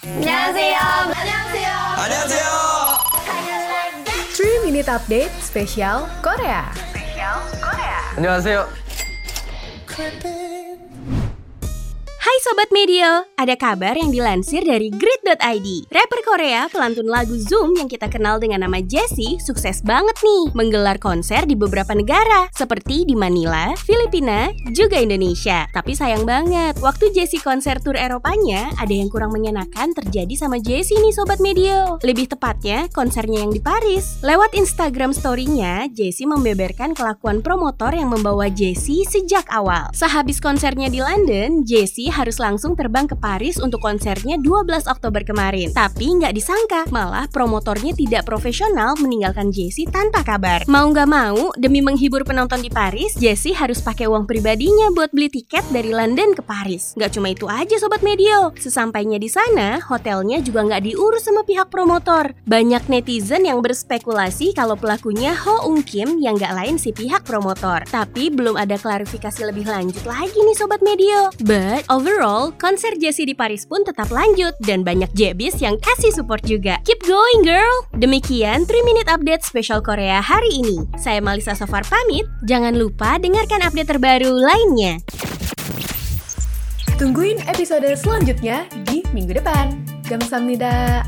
안녕하세요. 안녕하세요. 안녕하세요. 3 Minute Update spesial Korea. 안녕하세요. Sobat Medio, ada kabar yang dilansir dari Grid.id Rapper Korea pelantun lagu Zoom yang kita kenal dengan nama Jessie sukses banget nih Menggelar konser di beberapa negara Seperti di Manila, Filipina, juga Indonesia. Tapi sayang banget, waktu Jessie konser tur Eropanya Ada yang kurang menyenangkan terjadi sama Jessie nih Sobat Medio Lebih tepatnya, konsernya yang di Paris. Lewat Instagram story-nya, Jessie membeberkan kelakuan promotor yang membawa Jessie sejak awal. Sehabis konsernya di London, Jessie harus langsung terbang ke Paris untuk konsernya 12 Oktober kemarin. Tapi nggak disangka, malah promotornya tidak profesional meninggalkan Jessie tanpa kabar. Mau nggak mau, demi menghibur penonton di Paris, Jessie harus pakai uang pribadinya buat beli tiket dari London ke Paris. Nggak cuma itu aja Sobat Medio, sesampainya di sana, hotelnya juga nggak diurus sama pihak promotor. Banyak netizen yang berspekulasi kalau pelakunya Ho Eun Kim yang nggak lain si pihak promotor. Tapi belum ada klarifikasi lebih lanjut lagi nih Sobat Medio. But overall, konser Jessie di Paris pun tetap lanjut dan banyak JBs yang kasih support juga. Keep going girl! Demikian 3 Minute Update spesial Korea hari ini. Saya Malisa Sofar pamit, jangan lupa dengarkan update terbaru lainnya. Tungguin episode selanjutnya di minggu depan. Gamsamnida.